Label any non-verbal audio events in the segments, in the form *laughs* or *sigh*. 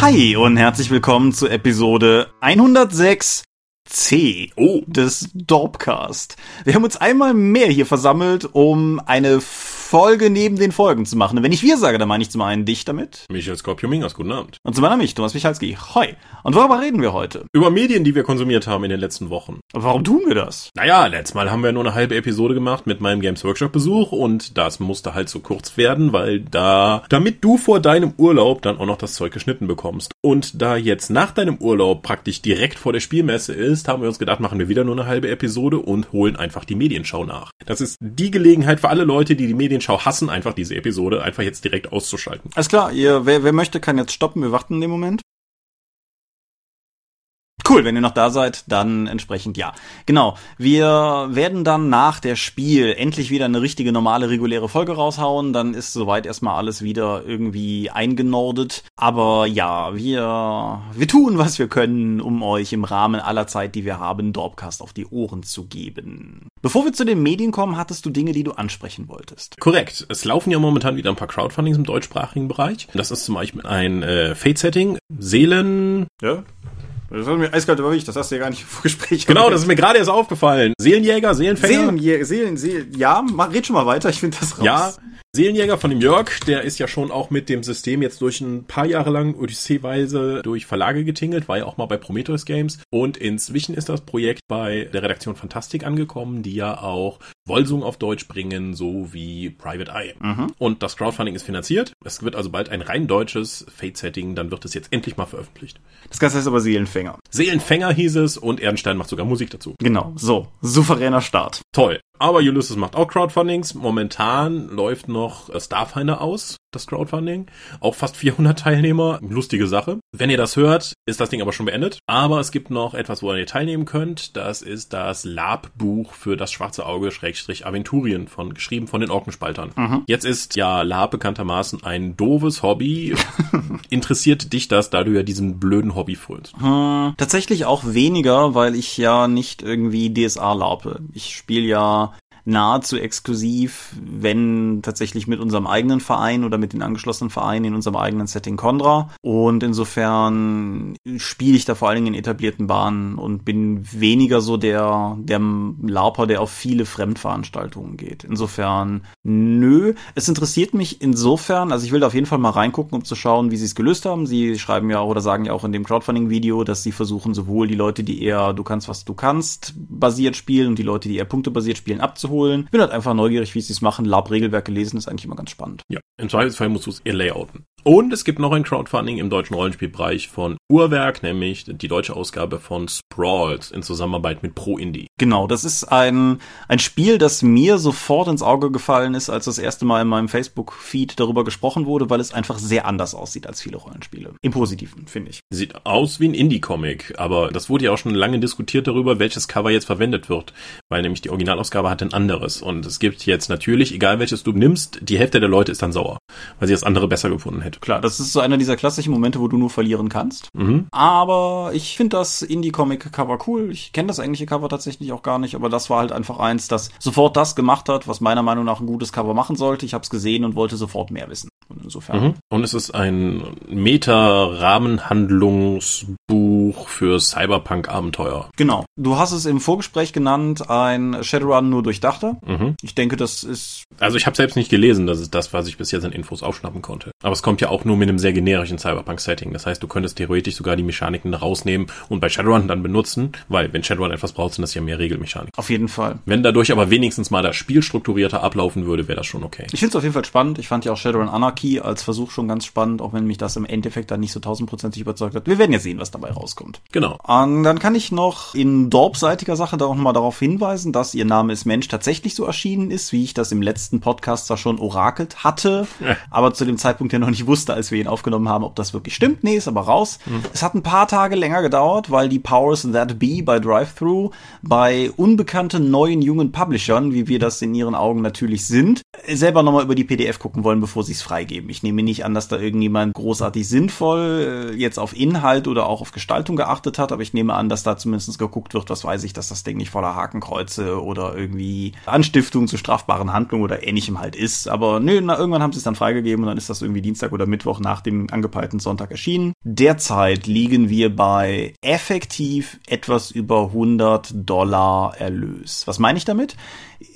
Hi und herzlich willkommen zu Episode 106 C Oh. des Dorpcast. Wir haben uns einmal mehr hier versammelt, um eine Folge neben den Folgen zu machen. Und wenn ich wir sage, dann meine ich zum einen dich damit Michael Skorpio-Mingas, guten Abend. und zum anderen mich, Thomas Michalski. Hoi. Und worüber reden wir heute? Über Medien, die wir konsumiert haben in den letzten Wochen. Und warum tun wir das? Naja, letztes Mal haben wir nur eine halbe Episode gemacht mit meinem Games Workshop Besuch und das musste halt so kurz werden, weil da, damit du vor deinem Urlaub dann auch noch das Zeug geschnitten bekommst. Und da jetzt nach deinem Urlaub praktisch direkt vor der Spielmesse ist, haben wir uns gedacht, machen wir wieder nur eine halbe Episode und holen einfach die Medienschau nach. Das ist die Gelegenheit für alle Leute, die die Medienschau hassen, einfach diese Episode einfach jetzt direkt auszuschalten. Alles klar, ihr, wer, wer möchte, kann jetzt stoppen. Wir warten in dem Moment. Cool, wenn ihr noch da seid, dann entsprechend ja. Genau, wir werden dann nach der Spiel endlich wieder eine richtige, normale, reguläre Folge raushauen. Dann ist soweit erstmal alles wieder irgendwie eingenordet. Aber ja, wir, wir tun, was wir können, um euch im Rahmen aller Zeit, die wir haben, Dorpcast auf die Ohren zu geben. Bevor wir zu den Medien kommen, hattest du Dinge, die du ansprechen wolltest. Korrekt. Es laufen ja momentan wieder ein paar Crowdfundings im deutschsprachigen Bereich. Das ist zum Beispiel ein äh, Fate-Setting, Seelen... Ja? Das hat mir eiskalt überwiegt, das hast du ja gar nicht *laughs* im Vorgespräch Genau, das ist mir gerade erst aufgefallen. Seelenjäger, Seelenfänger. Seelen, Seelen, Seelen, ja, mach, red schon mal weiter, ich finde das raus. Ja, Seelenjäger von dem Jörg, der ist ja schon auch mit dem System jetzt durch ein paar Jahre lang Odyssee-weise durch Verlage getingelt, war ja auch mal bei Prometheus Games und inzwischen ist das Projekt bei der Redaktion Fantastik angekommen, die ja auch Wolsung auf Deutsch bringen, so wie Private Eye. Und das Crowdfunding ist finanziert. Es wird also bald ein rein deutsches Fate-Setting, dann wird es jetzt endlich mal veröffentlicht. Das Ganze heißt aber Seelenfänger. Seelenfänger hieß es und Erdenstein macht sogar Musik dazu. Genau, so, souveräner Start. Toll. Aber Ulysses macht auch Crowdfundings. Momentan läuft noch äh, Starfinder aus, das Crowdfunding. Auch fast 400 Teilnehmer. Lustige Sache. Wenn ihr das hört, ist das Ding aber schon beendet. Aber es gibt noch etwas, wo ihr teilnehmen könnt. Das ist das Lab-Buch für das schwarze Auge Schrägstrich Aventurien von, geschrieben von den Orkenspaltern. Jetzt ist ja Lab bekanntermaßen ein doofes Hobby. *laughs* Interessiert dich das, da du ja diesen blöden Hobby fühlst? Hm, tatsächlich auch weniger, weil ich ja nicht irgendwie DSA laupe. Ich spiele ja nahezu exklusiv, wenn tatsächlich mit unserem eigenen Verein oder mit den angeschlossenen Vereinen in unserem eigenen Setting Condra. Und insofern spiele ich da vor allen Dingen in etablierten Bahnen und bin weniger so der, der Lauper, der auf viele Fremdveranstaltungen geht. Insofern, nö. Es interessiert mich insofern, also ich will da auf jeden Fall mal reingucken, um zu schauen, wie sie es gelöst haben. Sie schreiben ja oder sagen ja auch in dem Crowdfunding-Video, dass sie versuchen, sowohl die Leute, die eher du kannst, was du kannst, basiert spielen und die Leute, die eher punktebasiert spielen, abzuholen. Bin halt einfach neugierig, wie sie es machen. Lab-Regelwerke lesen ist eigentlich immer ganz spannend. Ja, im Zweifelsfall musst du es eher layouten. Und es gibt noch ein Crowdfunding im deutschen Rollenspielbereich von Uhrwerk, nämlich die deutsche Ausgabe von Sprawls in Zusammenarbeit mit Pro Indie. Genau, das ist ein, ein Spiel, das mir sofort ins Auge gefallen ist, als das erste Mal in meinem Facebook-Feed darüber gesprochen wurde, weil es einfach sehr anders aussieht als viele Rollenspiele. Im Positiven, finde ich. Sieht aus wie ein Indie-Comic, aber das wurde ja auch schon lange diskutiert darüber, welches Cover jetzt verwendet wird, weil nämlich die Originalausgabe hat ein anderes. Und es gibt jetzt natürlich, egal welches du nimmst, die Hälfte der Leute ist dann sauer, weil sie das andere besser gefunden hätte. Klar, das ist so einer dieser klassischen Momente, wo du nur verlieren kannst. Mhm. Aber ich finde das Indie-Comic-Cover cool. Ich kenne das eigentliche Cover tatsächlich auch gar nicht, aber das war halt einfach eins, das sofort das gemacht hat, was meiner Meinung nach ein gutes Cover machen sollte. Ich habe es gesehen und wollte sofort mehr wissen. Und insofern. Mhm. Und es ist ein Meta-Rahmenhandlungsbuch für Cyberpunk-Abenteuer. Genau. Du hast es im Vorgespräch genannt, ein Shadowrun nur durchdachter. Mhm. Ich denke, das ist Also ich habe selbst nicht gelesen, das ist das, was ich bis jetzt an Infos aufschnappen konnte. Aber es kommt ja auch nur mit einem sehr generischen Cyberpunk-Setting. Das heißt, du könntest theoretisch sogar die Mechaniken rausnehmen und bei Shadowrun dann benutzen, weil wenn Shadowrun etwas braucht, sind das ja mehr Regelmechaniken. auf jeden Fall. Wenn dadurch aber wenigstens mal das Spiel strukturierter ablaufen würde, wäre das schon okay. Ich finde es auf jeden Fall spannend. Ich fand ja auch Shadowrun Anarchy als Versuch schon ganz spannend, auch wenn mich das im Endeffekt dann nicht so tausendprozentig überzeugt hat. Wir werden ja sehen, was dabei rauskommt. Genau. Und dann kann ich noch in Dorp-seitiger Sache da auch noch mal darauf hinweisen, dass ihr Name ist Mensch tatsächlich so erschienen ist, wie ich das im letzten Podcast zwar schon orakelt hatte, Ja. aber zu dem Zeitpunkt ja noch nicht wusste, als wir ihn aufgenommen haben, ob das wirklich stimmt. Nee, ist aber raus. Es hat ein paar Tage länger gedauert, weil die Powers That Be bei Drive-Thru bei unbekannten neuen jungen Publishern, wie wir das in ihren Augen natürlich sind, selber nochmal über die PDF gucken wollen, bevor sie es freigeben. Ich nehme nicht an, dass da irgendjemand großartig sinnvoll äh, jetzt auf Inhalt oder auch auf Gestaltung Gestaltung geachtet hat, aber ich nehme an, dass da zumindest geguckt wird, was weiß ich, dass das Ding nicht voller Hakenkreuze oder irgendwie Anstiftung zu strafbaren Handlungen oder ähnlichem halt ist. Aber nö, na, irgendwann haben sie es dann freigegeben und dann ist das irgendwie Dienstag oder Mittwoch nach dem angepeilten Sonntag erschienen. Derzeit liegen wir bei effektiv etwas über 100 Dollar Erlös. Was meine ich damit?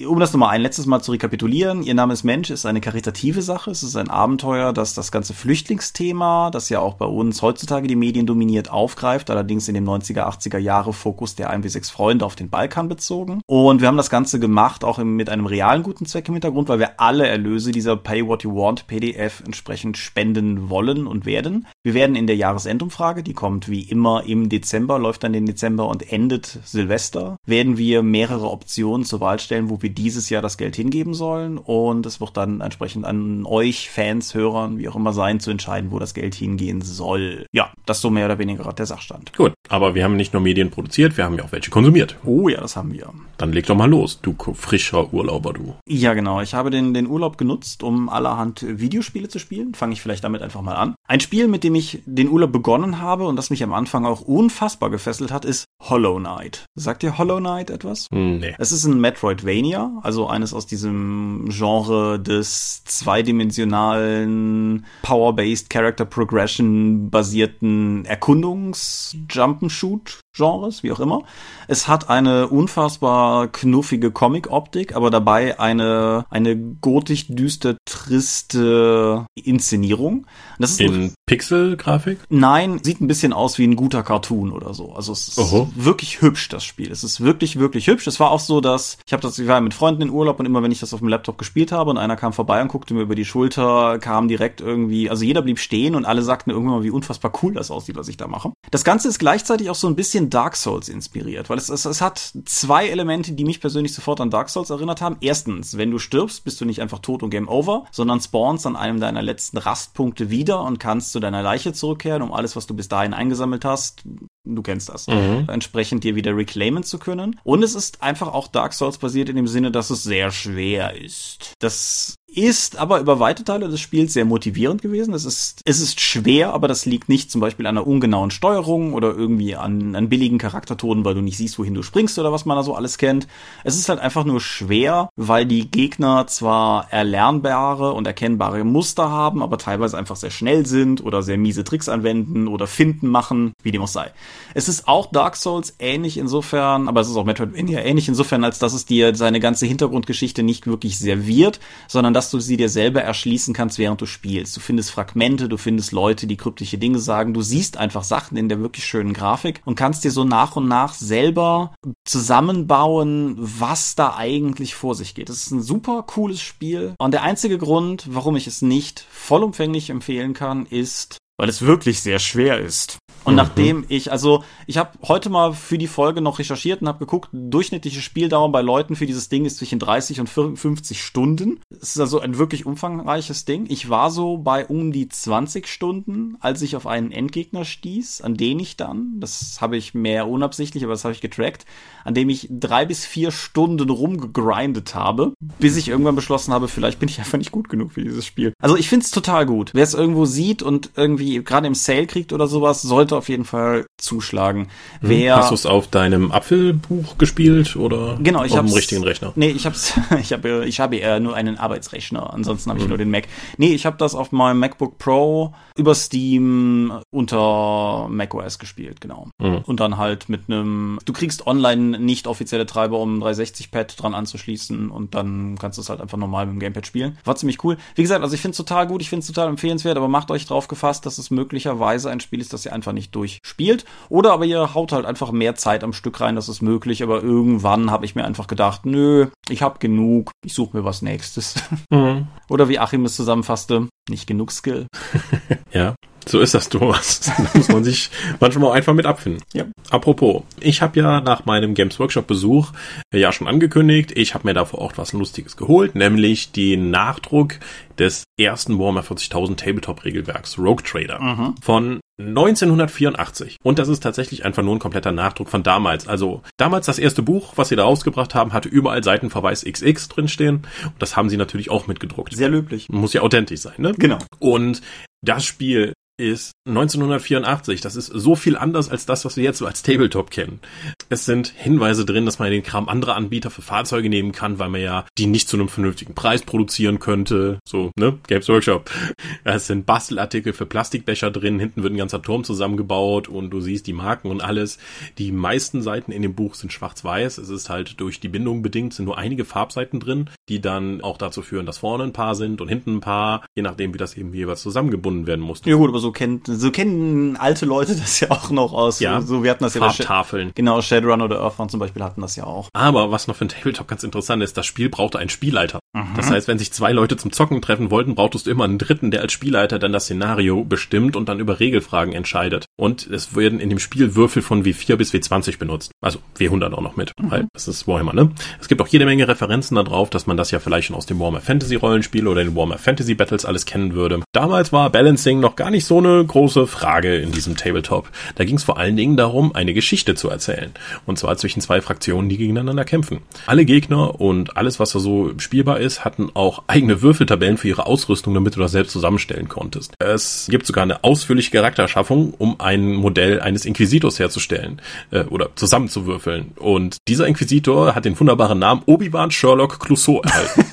Um das nochmal ein letztes Mal zu rekapitulieren, Ihr Name ist Mensch ist eine karitative Sache. Es ist ein Abenteuer, das das ganze Flüchtlingsthema, das ja auch bei uns heutzutage die Medien dominiert, aufgreift, allerdings in dem 90er, 80er Jahre Fokus der 1 6 Freunde auf den Balkan bezogen. Und wir haben das Ganze gemacht, auch mit einem realen guten Zweck im Hintergrund, weil wir alle Erlöse dieser Pay What You Want PDF entsprechend spenden wollen und werden. Wir werden in der Jahresendumfrage, die kommt wie immer im Dezember, läuft dann den Dezember und endet Silvester, werden wir mehrere Optionen zur Wahl stellen, wo wir dieses Jahr das Geld hingeben sollen. Und es wird dann entsprechend an euch, Fans, Hörern, wie auch immer sein, zu entscheiden, wo das Geld hingehen soll. Ja, das ist so mehr oder weniger gerade der Sachstand. Gut, aber wir haben nicht nur Medien produziert, wir haben ja auch welche konsumiert. Oh ja, das haben wir. Dann leg doch mal los, du frischer Urlauber, du. Ja, genau. Ich habe den, den Urlaub genutzt, um allerhand Videospiele zu spielen. Fange ich vielleicht damit einfach mal an. Ein Spiel, mit dem ich den Urlaub begonnen habe und das mich am Anfang auch unfassbar gefesselt hat, ist Hollow Knight. Sagt ihr Hollow Knight etwas? Nee. Es ist ein Metroidvania, also eines aus diesem Genre des zweidimensionalen Power-Based Character Progression basierten Erkundungs-Jump'n'Shoot Genres, wie auch immer. Es hat eine unfassbar knuffige Comic-Optik, aber dabei eine, eine gotisch düster triste Inszenierung. Das ist In Pixel-Grafik? Nein, sieht ein bisschen aus wie ein guter Cartoon oder so. Also es ist Oho. wirklich hübsch, das Spiel. Es ist wirklich, wirklich hübsch. Es war auch so, dass ich habe das, ich war mit Freunden in Urlaub und immer wenn ich das auf dem Laptop gespielt habe und einer kam vorbei und guckte mir über die Schulter, kam direkt irgendwie, also jeder blieb stehen und alle sagten irgendwann mal, wie unfassbar cool das aussieht, was ich da mache. Das Ganze ist gleichzeitig auch so ein bisschen Dark Souls inspiriert, weil es, es, es hat zwei Elemente, die mich persönlich sofort an Dark Souls erinnert haben. Erstens, wenn du stirbst, bist du nicht einfach tot und Game Over, sondern spawnst an einem deiner letzten Rastpunkte wieder und kannst zu deiner Leiche zurückkehren, um alles, was du bis dahin eingesammelt hast, du kennst das, mhm. entsprechend dir wieder reclaimen zu können. Und es ist einfach auch Dark Souls basiert in dem Sinne, dass es sehr schwer ist. Das ist aber über weite Teile des Spiels sehr motivierend gewesen. Es ist, es ist schwer, aber das liegt nicht zum Beispiel an einer ungenauen Steuerung oder irgendwie an, an billigen Charaktertoden, weil du nicht siehst, wohin du springst oder was man da so alles kennt. Es ist halt einfach nur schwer, weil die Gegner zwar erlernbare und erkennbare Muster haben, aber teilweise einfach sehr schnell sind oder sehr miese Tricks anwenden oder Finden machen, wie dem auch sei. Es ist auch Dark Souls ähnlich insofern, aber es ist auch Metroidvania ähnlich insofern, als dass es dir seine ganze Hintergrundgeschichte nicht wirklich serviert, sondern dass dass du sie dir selber erschließen kannst, während du spielst. Du findest Fragmente, du findest Leute, die kryptische Dinge sagen, du siehst einfach Sachen in der wirklich schönen Grafik und kannst dir so nach und nach selber zusammenbauen, was da eigentlich vor sich geht. Es ist ein super cooles Spiel und der einzige Grund, warum ich es nicht vollumfänglich empfehlen kann, ist, weil es wirklich sehr schwer ist. Und mhm. nachdem ich, also ich habe heute mal für die Folge noch recherchiert und habe geguckt, durchschnittliche Spieldauer bei Leuten für dieses Ding ist zwischen 30 und 50 Stunden. Es ist also ein wirklich umfangreiches Ding. Ich war so bei um die 20 Stunden, als ich auf einen Endgegner stieß, an den ich dann, das habe ich mehr unabsichtlich, aber das habe ich getrackt, an dem ich drei bis vier Stunden rumgegrindet habe, bis ich irgendwann beschlossen habe, vielleicht bin ich *laughs* einfach nicht gut genug für dieses Spiel. Also ich finde es total gut. Wer es irgendwo sieht und irgendwie gerade im Sale kriegt oder sowas, sollte auf jeden Fall zuschlagen. Hm. Wer, Hast du es auf deinem Apfelbuch gespielt oder genau, ich auf dem richtigen Rechner? Nee, ich hab's, *laughs* ich habe ich habe eher nur einen Arbeitsrechner, ansonsten habe ich mhm. nur den Mac. Nee, ich habe das auf meinem MacBook Pro über Steam unter macOS gespielt, genau. Mhm. Und dann halt mit einem du kriegst online nicht offizielle Treiber, um 360 Pad dran anzuschließen und dann kannst du es halt einfach normal mit dem Gamepad spielen. War ziemlich cool. Wie gesagt, also ich finde es total gut, ich finde es total empfehlenswert, aber macht euch drauf gefasst, dass es möglicherweise ein Spiel ist, das ihr einfach nicht durchspielt. Oder aber ihr haut halt einfach mehr Zeit am Stück rein, das ist möglich, aber irgendwann habe ich mir einfach gedacht, nö, ich habe genug, ich suche mir was nächstes. *laughs* Mhm. Oder wie Achim es zusammenfasste, nicht genug Skill. *laughs* ja. So ist das, Thomas. *laughs* Da muss man sich manchmal auch einfach mit abfinden. Ja. Apropos, ich habe ja nach meinem Games Workshop Besuch äh, ja schon angekündigt, ich habe mir da vor Ort was Lustiges geholt, nämlich den Nachdruck des ersten Warhammer 40.000 Tabletop Regelwerks Rogue Trader mhm. von 1984. Und das ist tatsächlich einfach nur ein kompletter Nachdruck von damals. Also damals das erste Buch, was sie da rausgebracht haben, hatte überall Seitenverweis XX drinstehen. Und das haben sie natürlich auch mitgedruckt. Sehr löblich. Muss ja authentisch sein, ne? Genau. Und das Spiel ist 1984. Das ist so viel anders als das, was wir jetzt so als Tabletop kennen. Es sind Hinweise drin, dass man den Kram anderer Anbieter für Fahrzeuge nehmen kann, weil man ja die nicht zu einem vernünftigen Preis produzieren könnte. So, ne? Games Workshop. *laughs* Es sind Bastelartikel für Plastikbecher drin. Hinten wird ein ganzer Turm zusammengebaut und du siehst die Marken und alles. Die meisten Seiten in dem Buch sind schwarz-weiß. Es ist halt durch die Bindung bedingt, sind nur einige Farbseiten drin, die dann auch dazu führen, dass vorne ein paar sind und hinten ein paar, je nachdem, wie das eben jeweils zusammengebunden werden muss. Ja gut, aber so kennt, so kennen alte Leute *laughs* das ja auch noch aus. Ja, so, wir hatten das ja bei Sha- Farbtafeln. Genau, Shadowrun oder Earthbound zum Beispiel hatten das ja auch. Aber was noch für ein Tabletop ganz interessant ist, das Spiel brauchte einen Spielleiter. Mhm. Das heißt, wenn sich zwei Leute zum Zocken treffen wollten, brauchtest du immer einen Dritten, der als Spielleiter dann das Szenario bestimmt und dann über Regelfragen entscheidet. Und es werden in dem Spiel Würfel von W4 bis W20 benutzt. Also W100 auch noch mit, weil es ist Warhammer, ne? Es gibt auch jede Menge Referenzen darauf, dass man das ja vielleicht schon aus dem Warhammer Fantasy Rollenspiel oder den Warhammer Fantasy Battles alles kennen würde. Damals war Balancing noch gar nicht so eine große Frage in diesem Tabletop. Da ging es vor allen Dingen darum, eine Geschichte zu erzählen. Und zwar zwischen zwei Fraktionen, die gegeneinander kämpfen. Alle Gegner und alles, was da so spielbar ist, hatten auch eigene Würfeltabellen für ihre Ausrüstung, damit du das selbst zusammenstellen konntest. Es gibt sogar eine ausführliche Charakterschaffung, um ein Modell eines Inquisitors herzustellen äh, oder zusammenzuwürfeln. Und dieser Inquisitor hat den wunderbaren Namen Obi-Wan Sherlock Clouseau erhalten.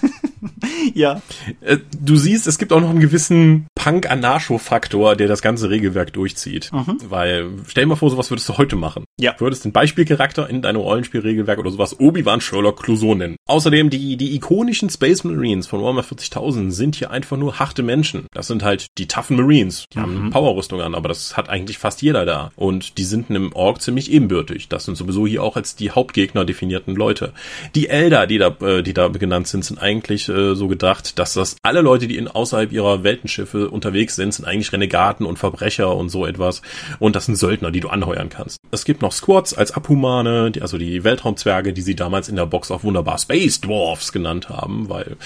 *laughs* *laughs* Ja. Äh, du siehst, es gibt auch noch einen gewissen Punk-Anarcho-Faktor, der das ganze Regelwerk durchzieht. Weil, stell dir mal vor, sowas würdest du heute machen. Ja. Du würdest den Beispielcharakter in deinem Rollenspielregelwerk oder sowas Obi-Wan Sherlock Clouseau nennen. Außerdem, die, die ikonischen Space Marines von Warhammer 40.000 sind hier einfach nur harte Menschen. Das sind halt die toughen Marines. Die haben Powerrüstung an, aber das hat eigentlich fast jeder da. Und die sind einem Ork ziemlich ebenbürtig. Das sind sowieso hier auch als die Hauptgegner definierten Leute. Die Elder, die da, äh, die da genannt sind, sind eigentlich äh, so gedacht, dass das alle Leute, die in außerhalb ihrer Weltenschiffe unterwegs sind, sind eigentlich Renegaten und Verbrecher und so etwas. Und das sind Söldner, die du anheuern kannst. Es gibt noch Squads als Abhumane, die, also die Weltraumzwerge, die sie damals in der Box auch wunderbar Space Dwarfs genannt haben, weil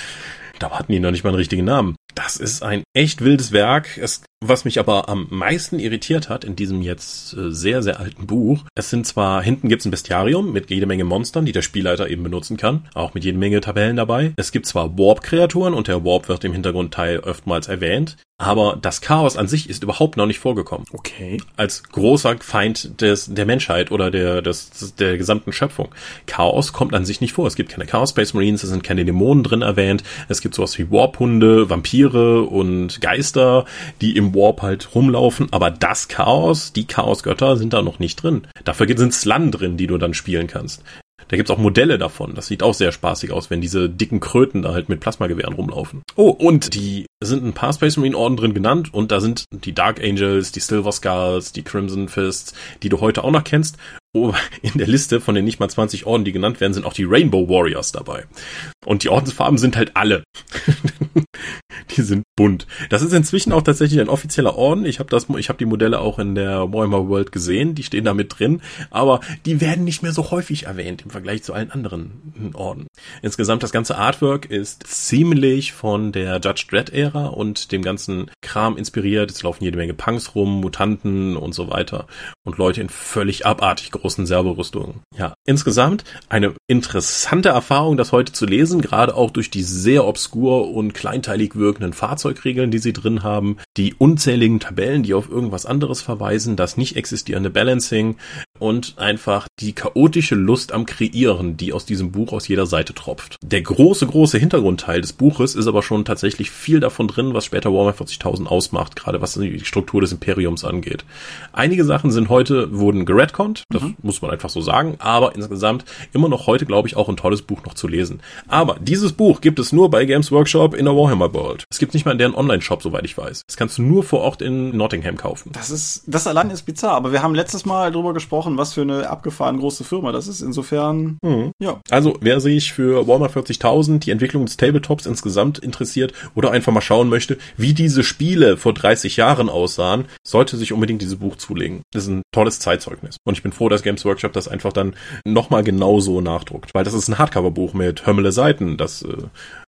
da hatten die noch nicht mal einen richtigen Namen. Das ist ein echt wildes Werk. Es, was mich aber am meisten irritiert hat in diesem jetzt äh, sehr, sehr alten Buch, es sind zwar, hinten gibt's ein Bestiarium mit jede Menge Monstern, die der Spielleiter eben benutzen kann, auch mit jede Menge Tabellen dabei. Es gibt zwar Warp-Kreaturen und der Warp wird im Hintergrundteil oftmals erwähnt, aber das Chaos an sich ist überhaupt noch nicht vorgekommen Okay. als großer Feind des, der Menschheit oder der, des, der gesamten Schöpfung. Chaos kommt an sich nicht vor. Es gibt keine Chaos Space Marines, es sind keine Dämonen drin erwähnt. Es gibt sowas wie Warp-Hunde, Vampire und Geister, die im Warp halt rumlaufen. Aber das Chaos, die Chaosgötter sind da noch nicht drin. Dafür sind Slan drin, die du dann spielen kannst. Da gibt's auch Modelle davon. Das sieht auch sehr spaßig aus, wenn diese dicken Kröten da halt mit Plasmagewehren rumlaufen. Oh, und die sind ein paar Space Marine Orden drin genannt und da sind die Dark Angels, die Silver Skulls, die Crimson Fists, die du heute auch noch kennst. *laughs* In der Liste von den nicht mal 20 Orden, die genannt werden, sind auch die Rainbow Warriors dabei. Und die Ordensfarben sind halt alle. *laughs* *laughs* die sind bunt. Das ist inzwischen auch tatsächlich ein offizieller Orden. Ich habe das, ich habe die Modelle auch in der Warhammer World gesehen. Die stehen da mit drin, aber die werden nicht mehr so häufig erwähnt im Vergleich zu allen anderen Orden. Insgesamt das ganze Artwork ist ziemlich von der Judge Dredd Ära und dem ganzen Kram inspiriert. Es laufen jede Menge Punks rum, Mutanten und so weiter und Leute in völlig abartig großen Servorüstungen. Ja, insgesamt eine interessante Erfahrung, das heute zu lesen, gerade auch durch die sehr obskur und kleinteilig wirkenden Fahrzeugregeln, die sie drin haben, die unzähligen Tabellen, die auf irgendwas anderes verweisen, das nicht existierende Balancing und einfach die chaotische Lust am Kreieren, die aus diesem Buch aus jeder Seite tropft. Der große, große Hintergrundteil des Buches ist aber schon tatsächlich viel davon drin, was später Warhammer 40.000 ausmacht, gerade was die Struktur des Imperiums angeht. Einige Sachen sind heute, wurden geredconnt, das muss man einfach so sagen, aber insgesamt immer noch heute, glaube ich, auch ein tolles Buch noch zu lesen. Aber dieses Buch gibt es nur bei Games Workshop in der Warhammer World. Es gibt nicht mal in deren Online-Shop, soweit ich weiß. Das kannst du nur vor Ort in Nottingham kaufen. Das ist, das allein ist bizarr, aber wir haben letztes Mal drüber gesprochen, was für eine abgefahren große Firma das ist. Insofern, ja. Also, wer sich für Warhammer 40.000, die Entwicklung des Tabletops insgesamt interessiert oder einfach mal schauen möchte, wie diese Spiele vor 30 Jahren aussahen, sollte sich unbedingt dieses Buch zulegen. Das ist ein tolles Zeitzeugnis. Und ich bin froh, dass Games Workshop das einfach dann nochmal genauso nachdruckt. Weil das ist ein Hardcover-Buch mit Hömmele Seiten. Das äh,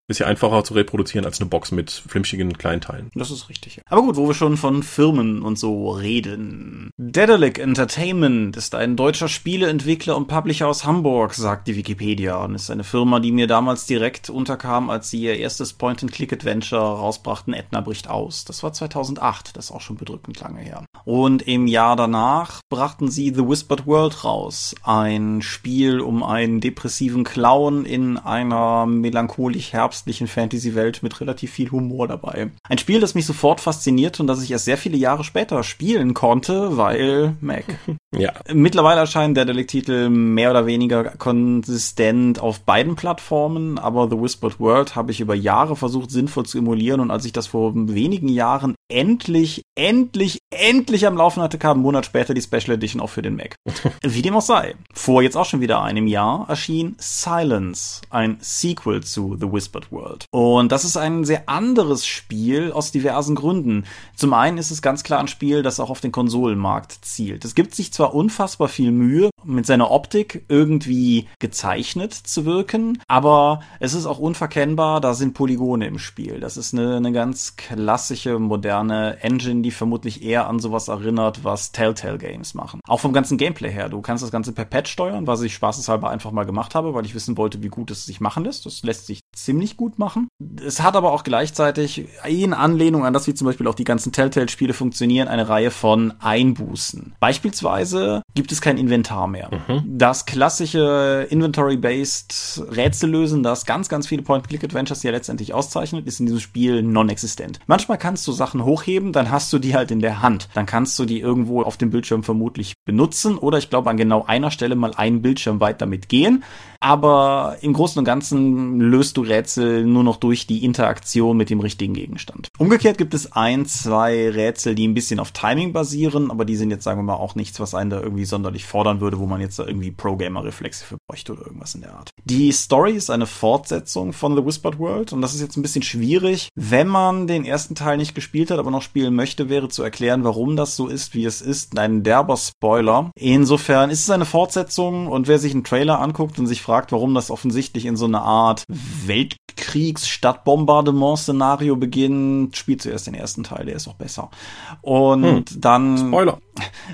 Ist ja einfacher zu reproduzieren als eine Box mit flimschigen Kleinteilen. Das ist richtig. Aber gut, wo wir schon von Firmen und so reden. Dedalic Entertainment ist ein deutscher Spieleentwickler und Publisher aus Hamburg, sagt die Wikipedia. Und ist eine Firma, die mir damals direkt unterkam, als sie ihr erstes Point-and-Click-Adventure rausbrachten, Edna bricht aus. Das war 2008, das ist auch schon bedrückend lange her. Und im Jahr danach brachten sie The Whispered World raus. Ein Spiel um einen depressiven Clown in einer melancholisch herbstlichen Fantasy-Welt mit relativ viel Humor dabei. Ein Spiel, das mich sofort fasziniert und das ich erst sehr viele Jahre später spielen konnte, weil Mac. *laughs* Ja. Mittlerweile erscheinen der Delik-Titel mehr oder weniger konsistent auf beiden Plattformen, aber The Whispered World habe ich über Jahre versucht sinnvoll zu emulieren und als ich das vor wenigen Jahren endlich, endlich, endlich am Laufen hatte, kam einen Monat später die Special Edition auch für den Mac. *laughs* Wie dem auch sei. Vor jetzt auch schon wieder einem Jahr erschien Silence, ein Sequel zu The Whispered World. Und das ist ein sehr anderes Spiel aus diversen Gründen. Zum einen ist es ganz klar ein Spiel, das auch auf den Konsolenmarkt zielt. Es gibt sich zwar unfassbar viel Mühe, mit seiner Optik irgendwie gezeichnet zu wirken, aber es ist auch unverkennbar, da sind Polygone im Spiel. Das ist eine, eine ganz klassische, moderne Engine, die vermutlich eher an sowas erinnert, was Telltale Games machen. Auch vom ganzen Gameplay her. Du kannst das Ganze per Patch steuern, was ich spaßeshalber einfach mal gemacht habe, weil ich wissen wollte, wie gut es sich machen lässt. Das lässt sich ziemlich gut machen. Es hat aber auch gleichzeitig in Anlehnung an das, wie zum Beispiel auch die ganzen Telltale-Spiele funktionieren, eine Reihe von Einbußen. Beispielsweise gibt es kein Inventar mehr. Mhm. Das klassische Inventory-based Rätsellösen, das ganz, ganz viele Point-Click-Adventures ja letztendlich auszeichnet, ist in diesem Spiel non-existent. Manchmal kannst du Sachen hochheben, dann hast du die halt in der Hand. Dann kannst du die irgendwo auf dem Bildschirm vermutlich benutzen oder ich glaube an genau einer Stelle mal einen Bildschirm weit damit gehen. Aber im Großen und Ganzen löst du Rätsel nur noch durch die Interaktion mit dem richtigen Gegenstand. Umgekehrt gibt es ein, zwei Rätsel, die ein bisschen auf Timing basieren, aber die sind jetzt, sagen wir mal, auch nichts, was einen da irgendwie sonderlich fordern würde, wo man jetzt da irgendwie Pro-Gamer-Reflexe für bräuchte oder irgendwas in der Art. Die Story ist eine Fortsetzung von The Whispered World und das ist jetzt ein bisschen schwierig. Wenn man den ersten Teil nicht gespielt hat, aber noch spielen möchte, wäre zu erklären, warum das so ist, wie es ist. Ein derber Spoiler. Insofern ist es eine Fortsetzung und wer sich einen Trailer anguckt und sich fragt, warum das offensichtlich in so eine Art Weltkriegs-Stadtbombardement-Szenario beginnt, spielt zuerst den ersten Teil, der ist auch besser. Und hm. dann. Spoiler.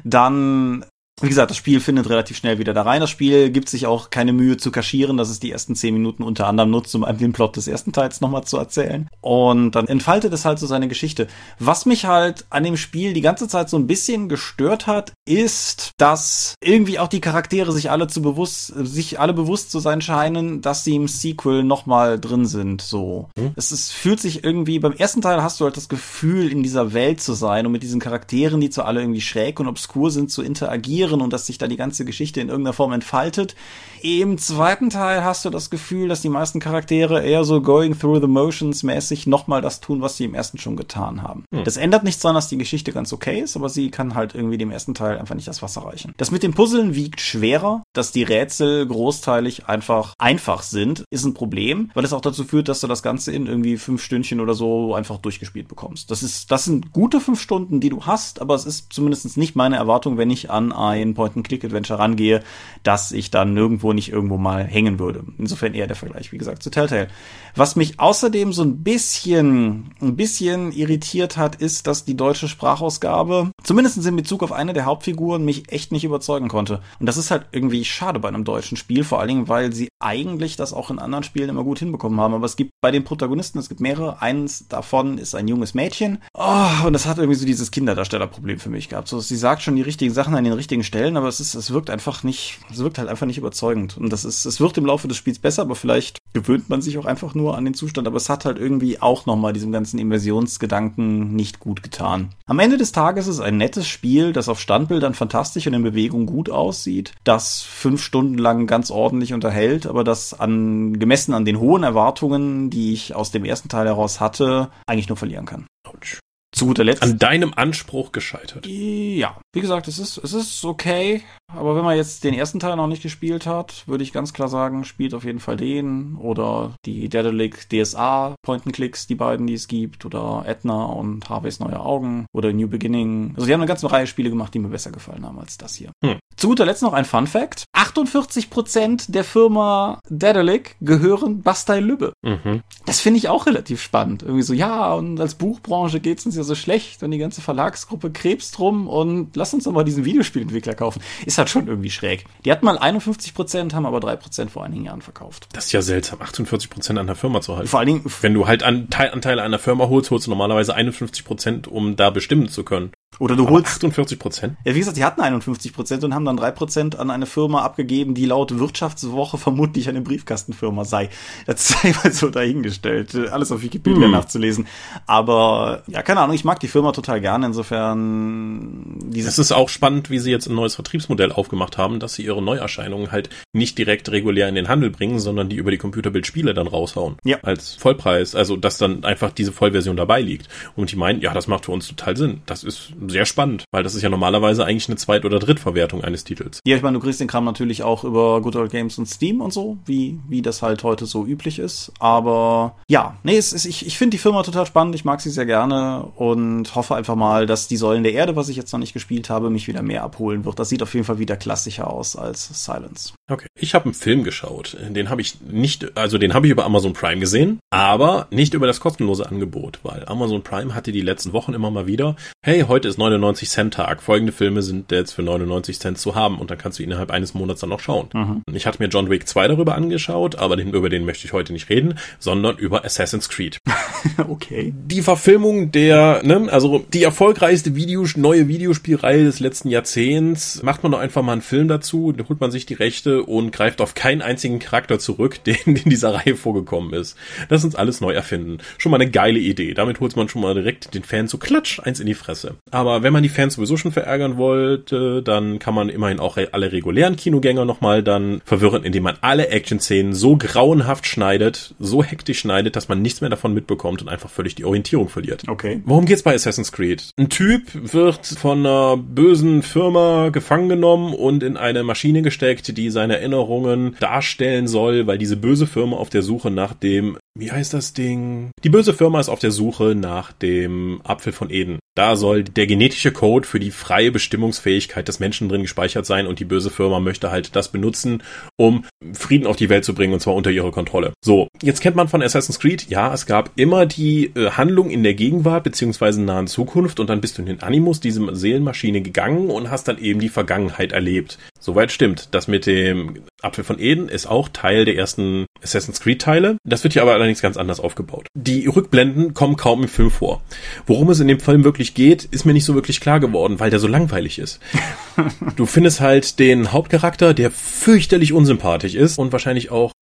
Dann wie gesagt, das Spiel findet relativ schnell wieder da rein. Das Spiel gibt sich auch keine Mühe zu kaschieren, dass es die ersten zehn Minuten unter anderem nutzt, um einem den Plot des ersten Teils nochmal zu erzählen. Und dann entfaltet es halt so seine Geschichte. Was mich halt an dem Spiel die ganze Zeit so ein bisschen gestört hat, ist, dass irgendwie auch die Charaktere sich alle zu bewusst, sich alle bewusst zu sein scheinen, dass sie im Sequel nochmal drin sind, so. Hm? Es ist, fühlt sich irgendwie, beim ersten Teil hast du halt das Gefühl, in dieser Welt zu sein und mit diesen Charakteren, die zwar alle irgendwie schräg und obskur sind, zu interagieren passieren und dass sich da die ganze Geschichte in irgendeiner Form entfaltet. Im zweiten Teil hast du das Gefühl, dass die meisten Charaktere eher so going through the motions mäßig nochmal das tun, was sie im ersten schon getan haben. Hm. Das ändert nichts daran, dass die Geschichte ganz okay ist, aber sie kann halt irgendwie dem ersten Teil einfach nicht das Wasser reichen. Das mit dem Puzzeln wiegt schwerer, dass die Rätsel großteilig einfach einfach sind, ist ein Problem, weil es auch dazu führt, dass du das Ganze in irgendwie fünf Stündchen oder so einfach durchgespielt bekommst. Das ist, das sind gute fünf Stunden, die du hast, aber es ist zumindest nicht meine Erwartung, wenn ich an ein Point-and-Click-Adventure rangehe, dass ich dann nirgendwo nicht irgendwo mal hängen würde. Insofern eher der Vergleich, wie gesagt, zu Telltale. Was mich außerdem so ein bisschen, ein bisschen irritiert hat, ist, dass die deutsche Sprachausgabe, zumindest in Bezug auf eine der Hauptfiguren, mich echt nicht überzeugen konnte. Und das ist halt irgendwie schade bei einem deutschen Spiel, vor allen Dingen, weil sie eigentlich das auch in anderen Spielen immer gut hinbekommen haben. Aber es gibt bei den Protagonisten, es gibt mehrere. Eins davon ist ein junges Mädchen. Oh, und das hat irgendwie so dieses Kinderdarstellerproblem für mich gehabt. So, sie sagt schon die richtigen Sachen an den richtigen Stellen, aber es ist, es wirkt einfach nicht, es wirkt halt einfach nicht überzeugend. Und das ist, es wird im Laufe des Spiels besser, aber vielleicht gewöhnt man sich auch einfach nur an den Zustand. Aber es hat halt irgendwie auch nochmal diesem ganzen Inversionsgedanken nicht gut getan. Am Ende des Tages ist es ein nettes Spiel, das auf Standbildern fantastisch und in Bewegung gut aussieht, das fünf Stunden lang ganz ordentlich unterhält, aber das an, gemessen an den hohen Erwartungen, die ich aus dem ersten Teil heraus hatte, eigentlich nur verlieren kann. Ouch. Zu guter Letzt. An deinem Anspruch gescheitert. Ja. Wie gesagt, es ist, es ist okay, aber wenn man jetzt den ersten Teil noch nicht gespielt hat, würde ich ganz klar sagen, spielt auf jeden Fall den oder die Daedalic DSA Point-and-Clicks, die beiden, die es gibt, oder Edna und Harveys Neue Augen oder New Beginning. Also die haben eine ganze Reihe Spiele gemacht, die mir besser gefallen haben als das hier. Hm. Zu guter Letzt noch ein Fun Fact. 48% der Firma Daedalic gehören Bastei Lübbe. Mhm. Das finde ich auch relativ spannend. Irgendwie so, ja, und als Buchbranche geht es uns ja so schlecht und die ganze Verlagsgruppe krebst drum und lass uns doch mal diesen Videospielentwickler kaufen. Ist halt schon irgendwie schräg. Die hatten mal 51 Prozent, haben aber 3 Prozent vor einigen Jahren verkauft. Das ist ja seltsam, 48 Prozent an der Firma zu halten. Vor allen Dingen, wenn du halt Anteile an der Firma holst, holst du normalerweise 51 Prozent, um da bestimmen zu können. Oder du holst 48 Prozent. Ja, wie gesagt, die hatten 51 Prozent und haben dann drei Prozent an eine Firma abgegeben, die laut Wirtschaftswoche vermutlich eine Briefkastenfirma sei. Das *laughs* sei mal so dahingestellt. Alles auf Wikipedia hm. nachzulesen. Aber ja, keine Ahnung, ich mag die Firma total gerne. Insofern dieses. Es ist auch spannend, wie sie jetzt ein neues Vertriebsmodell aufgemacht haben, dass sie ihre Neuerscheinungen halt nicht direkt regulär in den Handel bringen, sondern die über die Computerbildspiele dann raushauen. Ja. Als Vollpreis. Also, dass dann einfach diese Vollversion dabei liegt. Und die meinen, ja, das macht für uns total Sinn. Das ist sehr spannend, weil das ist ja normalerweise eigentlich eine Zweit- oder Drittverwertung eines Titels. Ja, ich meine, du kriegst den Kram natürlich auch über Good Old Games und Steam und so, wie, wie das halt heute so üblich ist. Aber ja, nee, es ist, ich, ich finde die Firma total spannend, ich mag sie sehr gerne und hoffe einfach mal, dass die Säulen der Erde, was ich jetzt noch nicht gespielt habe, mich wieder mehr abholen wird. Das sieht auf jeden Fall wieder klassischer aus als Silence. Okay. Ich habe einen Film geschaut. Den habe ich nicht, also den habe ich über Amazon Prime gesehen, aber nicht über das kostenlose Angebot, weil Amazon Prime hatte die letzten Wochen immer mal wieder, hey, heute ist 99 Cent Tag. Folgende Filme sind jetzt für 99 Cent zu haben und dann kannst du innerhalb eines Monats dann noch schauen. Mhm. Ich hatte mir John Wick 2 darüber angeschaut, aber den, über den möchte ich heute nicht reden, sondern über Assassin's Creed. *laughs* *laughs* okay. Die Verfilmung der, ne, also die erfolgreichste Videos, neue Videospielreihe des letzten Jahrzehnts, macht man doch einfach mal einen Film dazu, holt man sich die Rechte und greift auf keinen einzigen Charakter zurück, *laughs* der in dieser Reihe vorgekommen ist. Lass uns alles neu erfinden. Schon mal eine geile Idee. Damit holt man schon mal direkt den Fans so klatsch eins in die Fresse. Aber wenn man die Fans sowieso schon verärgern wollte, dann kann man immerhin auch alle regulären Kinogänger nochmal dann verwirren, indem man alle Action-Szenen so grauenhaft schneidet, so hektisch schneidet, dass man nichts mehr davon mitbekommt und einfach völlig die Orientierung verliert. Okay. Worum geht's bei Assassin's Creed? Ein Typ wird von einer bösen Firma gefangen genommen und in eine Maschine gesteckt, die seine Erinnerungen darstellen soll, weil diese böse Firma auf der Suche nach dem wie heißt das Ding? Die böse Firma ist auf der Suche nach dem Apfel von Eden. Da soll der genetische Code für die freie Bestimmungsfähigkeit des Menschen drin gespeichert sein und die böse Firma möchte halt das benutzen, um Frieden auf die Welt zu bringen und zwar unter ihre Kontrolle. So, jetzt kennt man von Assassin's Creed, ja, es gab immer die äh, Handlung in der Gegenwart beziehungsweise nahen Zukunft und dann bist du in den Animus, diese Seelenmaschine gegangen und hast dann eben die Vergangenheit erlebt. Soweit stimmt. Das mit dem Apfel von Eden ist auch Teil der ersten Assassin's Creed Teile. Das wird hier aber allerdings ganz anders aufgebaut. Die Rückblenden kommen kaum im Film vor. Worum es in dem Film wirklich geht, ist mir nicht so wirklich klar geworden, weil der so langweilig ist. *laughs* du findest halt den Hauptcharakter, der fürchterlich unsympathisch ist und wahrscheinlich auch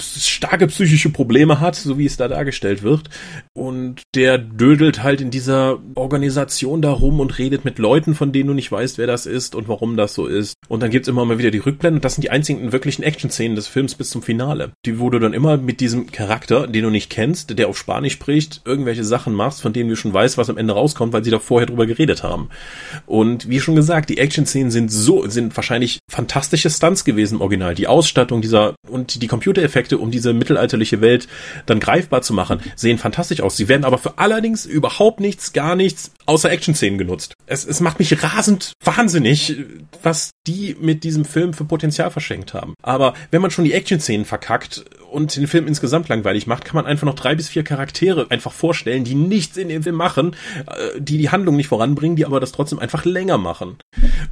starke psychische Probleme hat, so wie es da dargestellt wird. Und der dödelt halt in dieser Organisation da rum und redet mit Leuten, von denen du nicht weißt, wer das ist und warum das so ist. Und dann gibt's immer mal wieder die Rückblenden. Das sind die einzigen wirklichen Action-Szenen des Films bis zum Finale. Die, wo du dann immer mit diesem Charakter, den du nicht kennst, der auf Spanisch spricht, irgendwelche Sachen machst, von denen du schon weißt, was am Ende rauskommt, weil sie da vorher drüber geredet haben. Und wie schon gesagt, die Action-Szenen sind so, sind wahrscheinlich fantastische Stunts gewesen im Original. Die Ausstattung dieser und die Computer Computereffekte, um diese mittelalterliche Welt dann greifbar zu machen, sehen fantastisch aus. Sie werden aber für allerdings überhaupt nichts, gar nichts außer Action-Szenen genutzt. Es, es macht mich rasend wahnsinnig, was die mit diesem Film für Potenzial verschenkt haben. Aber wenn man schon die Action-Szenen verkackt und den Film insgesamt langweilig macht, kann man einfach noch drei bis vier Charaktere einfach vorstellen, die nichts in dem Film machen, äh, die die Handlung nicht voranbringen, die aber das trotzdem einfach länger machen.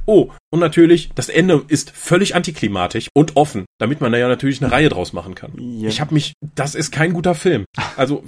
Oh, und natürlich, das Ende ist völlig antiklimatisch und offen, damit man da ja natürlich eine Reihe draus machen kann. Ja. Ich habe mich, das ist kein guter Film. Also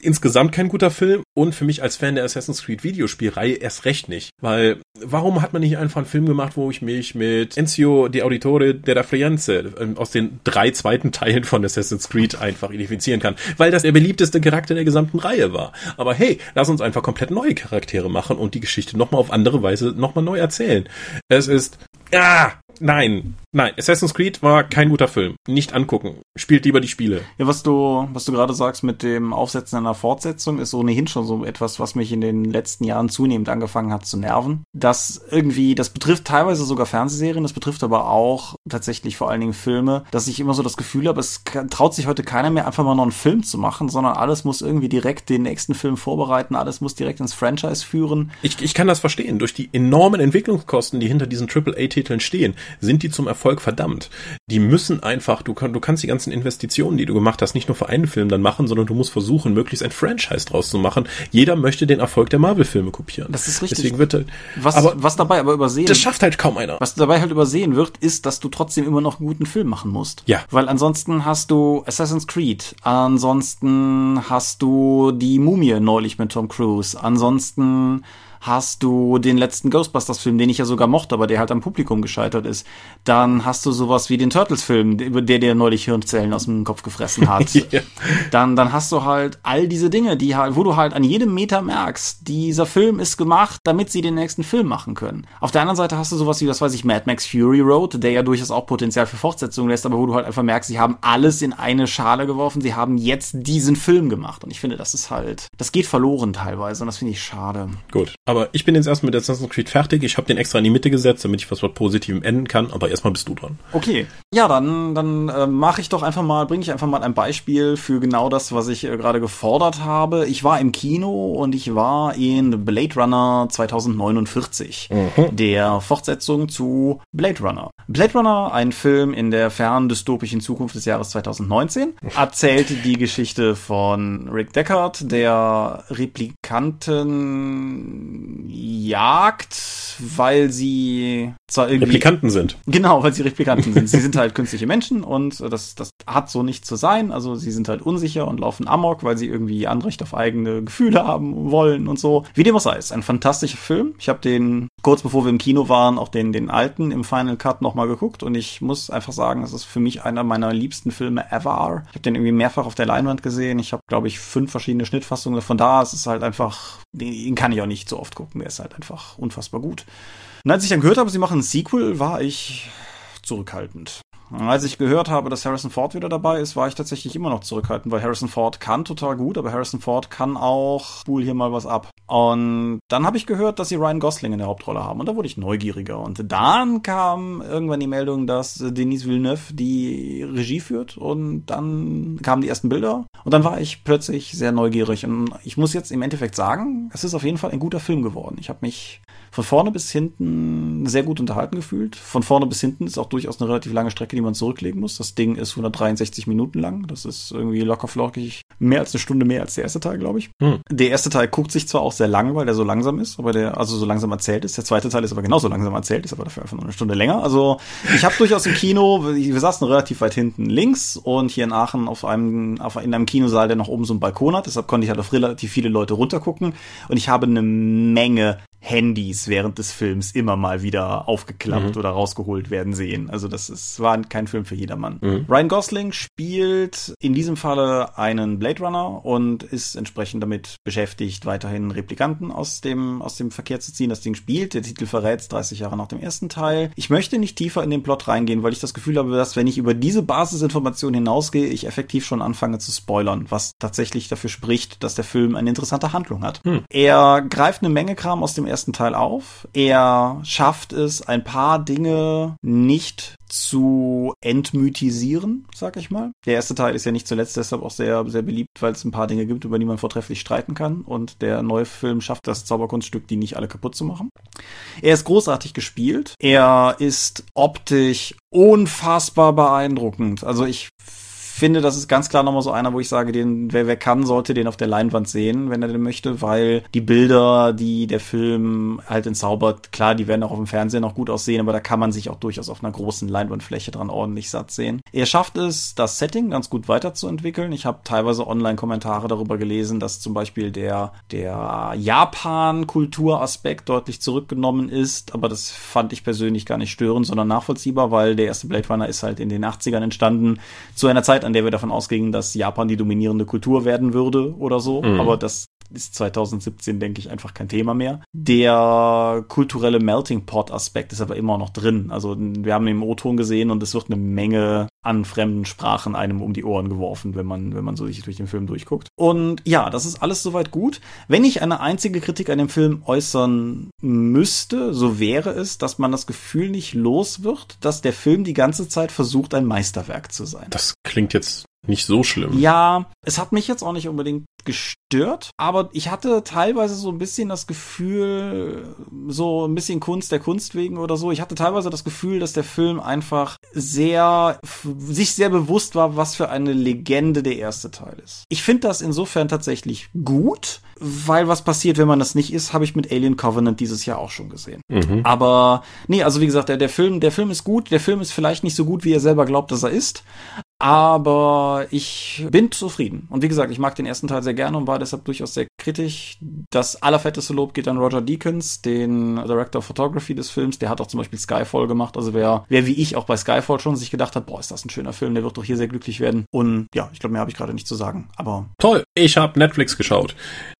insgesamt kein guter Film und für mich als Fan der Assassin's Creed Videospielreihe erst recht nicht. Weil, warum hat man nicht einfach einen Film gemacht, wo ich mich mit Enzio de Auditore della Firenze ähm, aus den drei zweiten Teilen von Assassin's Creed einfach identifizieren kann? Weil das der beliebteste Charakter der gesamten Reihe war. Aber hey, lass uns einfach komplett neue Charaktere machen und die Geschichte nochmal auf andere Weise nochmal neu erzählen. Es ist, ah, nein, Nein, Assassin's Creed war kein guter Film. Nicht angucken. Spielt lieber die Spiele. Ja, was du, was du gerade sagst mit dem Aufsetzen einer Fortsetzung, ist ohnehin schon so etwas, was mich in den letzten Jahren zunehmend angefangen hat zu nerven. Das irgendwie, das betrifft teilweise sogar Fernsehserien, das betrifft aber auch tatsächlich vor allen Dingen Filme, dass ich immer so das Gefühl habe, es traut sich heute keiner mehr einfach mal noch einen Film zu machen, sondern alles muss irgendwie direkt den nächsten Film vorbereiten, alles muss direkt ins Franchise führen. Ich, ich kann das verstehen. Durch die enormen Entwicklungskosten, die hinter diesen AAA-Titeln stehen, sind die zum Erfolg Erfolg verdammt. Die müssen einfach, du, kann, du kannst die ganzen Investitionen, die du gemacht hast, nicht nur für einen Film dann machen, sondern du musst versuchen, möglichst ein Franchise draus zu machen. Jeder möchte den Erfolg der Marvel-Filme kopieren. Das ist richtig. Deswegen wird halt, was, aber, was dabei aber übersehen. Das schafft halt kaum einer. Was dabei halt übersehen wird, ist, dass du trotzdem immer noch einen guten Film machen musst. Ja. Weil ansonsten hast du Assassin's Creed, ansonsten hast du die Mumie neulich mit Tom Cruise, ansonsten hast du den letzten Ghostbusters-Film, den ich ja sogar mochte, aber der halt am Publikum gescheitert ist. Dann hast du sowas wie den Turtles-Film, der dir neulich Hirnzellen aus dem Kopf gefressen hat. *laughs* ja. Dann, dann hast du halt all diese Dinge, die halt, wo du halt an jedem Meter merkst, dieser Film ist gemacht, damit sie den nächsten Film machen können. Auf der anderen Seite hast du sowas wie, das weiß ich, Mad Max Fury Road, der ja durchaus auch Potenzial für Fortsetzungen lässt, aber wo du halt einfach merkst, sie haben alles in eine Schale geworfen, sie haben jetzt diesen Film gemacht. Und ich finde, das ist halt, das geht verloren teilweise und das finde ich schade. Gut. Aber ich bin jetzt erst mit Assassin's Creed fertig. Ich habe den extra in die Mitte gesetzt, damit ich was mit Positivem enden kann. Aber erstmal bist du dran. Okay. Ja, dann, dann äh, mache ich doch einfach mal, bringe ich einfach mal ein Beispiel für genau das, was ich äh, gerade gefordert habe. Ich war im Kino und ich war in Blade Runner 2049, mhm. der Fortsetzung zu Blade Runner. Blade Runner, ein Film in der fernen dystopischen Zukunft des Jahres 2019, erzählt die Geschichte von Rick Deckard, der Replikanten jagt, weil sie zwar irgendwie Replikanten sind. Genau, weil sie Replikanten sind. Sie sind halt künstliche Menschen und das das hat so nicht zu sein. Also sie sind halt unsicher und laufen amok, weil sie irgendwie Anrecht auf eigene Gefühle haben wollen und so. Wie dem auch sei, ist ein fantastischer Film. Ich habe den kurz bevor wir im Kino waren auch den den alten im Final Cut noch mal geguckt und ich muss einfach sagen, es ist für mich einer meiner liebsten Filme ever. Ich habe den irgendwie mehrfach auf der Leinwand gesehen. Ich habe glaube ich fünf verschiedene Schnittfassungen von da. Es ist halt einfach, den kann ich auch nicht so oft gucken. Der ist halt einfach unfassbar gut. Und als ich dann gehört habe, sie machen ein Sequel, war ich zurückhaltend. Als ich gehört habe, dass Harrison Ford wieder dabei ist, war ich tatsächlich immer noch zurückhaltend, weil Harrison Ford kann total gut, aber Harrison Ford kann auch, spul hier mal was ab. Und dann habe ich gehört, dass sie Ryan Gosling in der Hauptrolle haben und da wurde ich neugieriger. Und dann kam irgendwann die Meldung, dass Denise Villeneuve die Regie führt und dann kamen die ersten Bilder und dann war ich plötzlich sehr neugierig. Und ich muss jetzt im Endeffekt sagen, es ist auf jeden Fall ein guter Film geworden. Ich habe mich von vorne bis hinten sehr gut unterhalten gefühlt. Von vorne bis hinten ist auch durchaus eine relativ lange Strecke, die man zurücklegen muss. Das Ding ist 163 Minuten lang. Das ist irgendwie locker flockig mehr als eine Stunde mehr als der erste Teil, glaube ich. Hm. Der erste Teil guckt sich zwar auch sehr lang, weil der so langsam ist, aber der also so langsam erzählt ist. Der zweite Teil ist aber genauso langsam erzählt, ist aber dafür einfach nur eine Stunde länger. Also ich habe durchaus im Kino, wir saßen relativ weit hinten links und hier in Aachen auf einem auf, in einem Kinosaal, der noch oben so einen Balkon hat. Deshalb konnte ich halt auf relativ viele Leute runtergucken und ich habe eine Menge Handys während des Films immer mal wieder aufgeklappt mhm. oder rausgeholt werden sehen. Also das ist, war kein Film für jedermann. Mhm. Ryan Gosling spielt in diesem Falle einen Blade Runner und ist entsprechend damit beschäftigt, weiterhin Replikanten aus dem, aus dem Verkehr zu ziehen. Das Ding spielt, der Titel verrät 30 Jahre nach dem ersten Teil. Ich möchte nicht tiefer in den Plot reingehen, weil ich das Gefühl habe, dass wenn ich über diese Basisinformation hinausgehe, ich effektiv schon anfange zu spoilern, was tatsächlich dafür spricht, dass der Film eine interessante Handlung hat. Mhm. Er greift eine Menge Kram aus dem ersten Teil auf. Er schafft es, ein paar Dinge nicht zu entmythisieren, sag ich mal. Der erste Teil ist ja nicht zuletzt deshalb auch sehr, sehr beliebt, weil es ein paar Dinge gibt, über die man vortrefflich streiten kann. Und der neue Film schafft das Zauberkunststück, die nicht alle kaputt zu machen. Er ist großartig gespielt. Er ist optisch unfassbar beeindruckend. Also ich finde, das ist ganz klar nochmal so einer, wo ich sage, den, wer, wer kann, sollte den auf der Leinwand sehen, wenn er den möchte, weil die Bilder, die der Film halt entzaubert, klar, die werden auch auf dem Fernsehen noch gut aussehen, aber da kann man sich auch durchaus auf einer großen Leinwandfläche dran ordentlich satt sehen. Er schafft es, das Setting ganz gut weiterzuentwickeln. Ich habe teilweise Online-Kommentare darüber gelesen, dass zum Beispiel der, der Japan-Kulturaspekt deutlich zurückgenommen ist, aber das fand ich persönlich gar nicht störend, sondern nachvollziehbar, weil der erste Blade Runner ist halt in den 80ern entstanden, zu einer Zeit, an der wir davon ausgingen, dass Japan die dominierende Kultur werden würde oder so. Mhm. Aber das ist 2017, denke ich, einfach kein Thema mehr. Der kulturelle Melting Pot Aspekt ist aber immer noch drin. Also wir haben im O-Ton gesehen und es wird eine Menge an fremden Sprachen einem um die Ohren geworfen, wenn man, wenn man so sich durch den Film durchguckt. Und ja, das ist alles soweit gut. Wenn ich eine einzige Kritik an dem Film äußern müsste, so wäre es, dass man das Gefühl nicht los wird, dass der Film die ganze Zeit versucht, ein Meisterwerk zu sein. Das klingt jetzt nicht so schlimm. Ja, es hat mich jetzt auch nicht unbedingt gestört, aber ich hatte teilweise so ein bisschen das Gefühl, so ein bisschen Kunst der Kunst wegen oder so. Ich hatte teilweise das Gefühl, dass der Film einfach sehr, sich sehr bewusst war, was für eine Legende der erste Teil ist. Ich finde das insofern tatsächlich gut, weil was passiert, wenn man das nicht ist, habe ich mit Alien Covenant dieses Jahr auch schon gesehen. Mhm. Aber nee, also wie gesagt, der, der Film, der Film ist gut, der Film ist vielleicht nicht so gut, wie er selber glaubt, dass er ist, aber ich bin zufrieden. Und wie gesagt, ich mag den ersten Teil sehr gerne und war deshalb durchaus sehr kritisch. Das allerfetteste Lob geht an Roger Deakins, den Director of Photography des Films. Der hat auch zum Beispiel Skyfall gemacht. Also wer, wer wie ich auch bei Skyfall schon sich gedacht hat, boah, ist das ein schöner Film, der wird doch hier sehr glücklich werden. Und ja, ich glaube, mehr habe ich gerade nicht zu sagen. Aber toll, ich habe Netflix geschaut.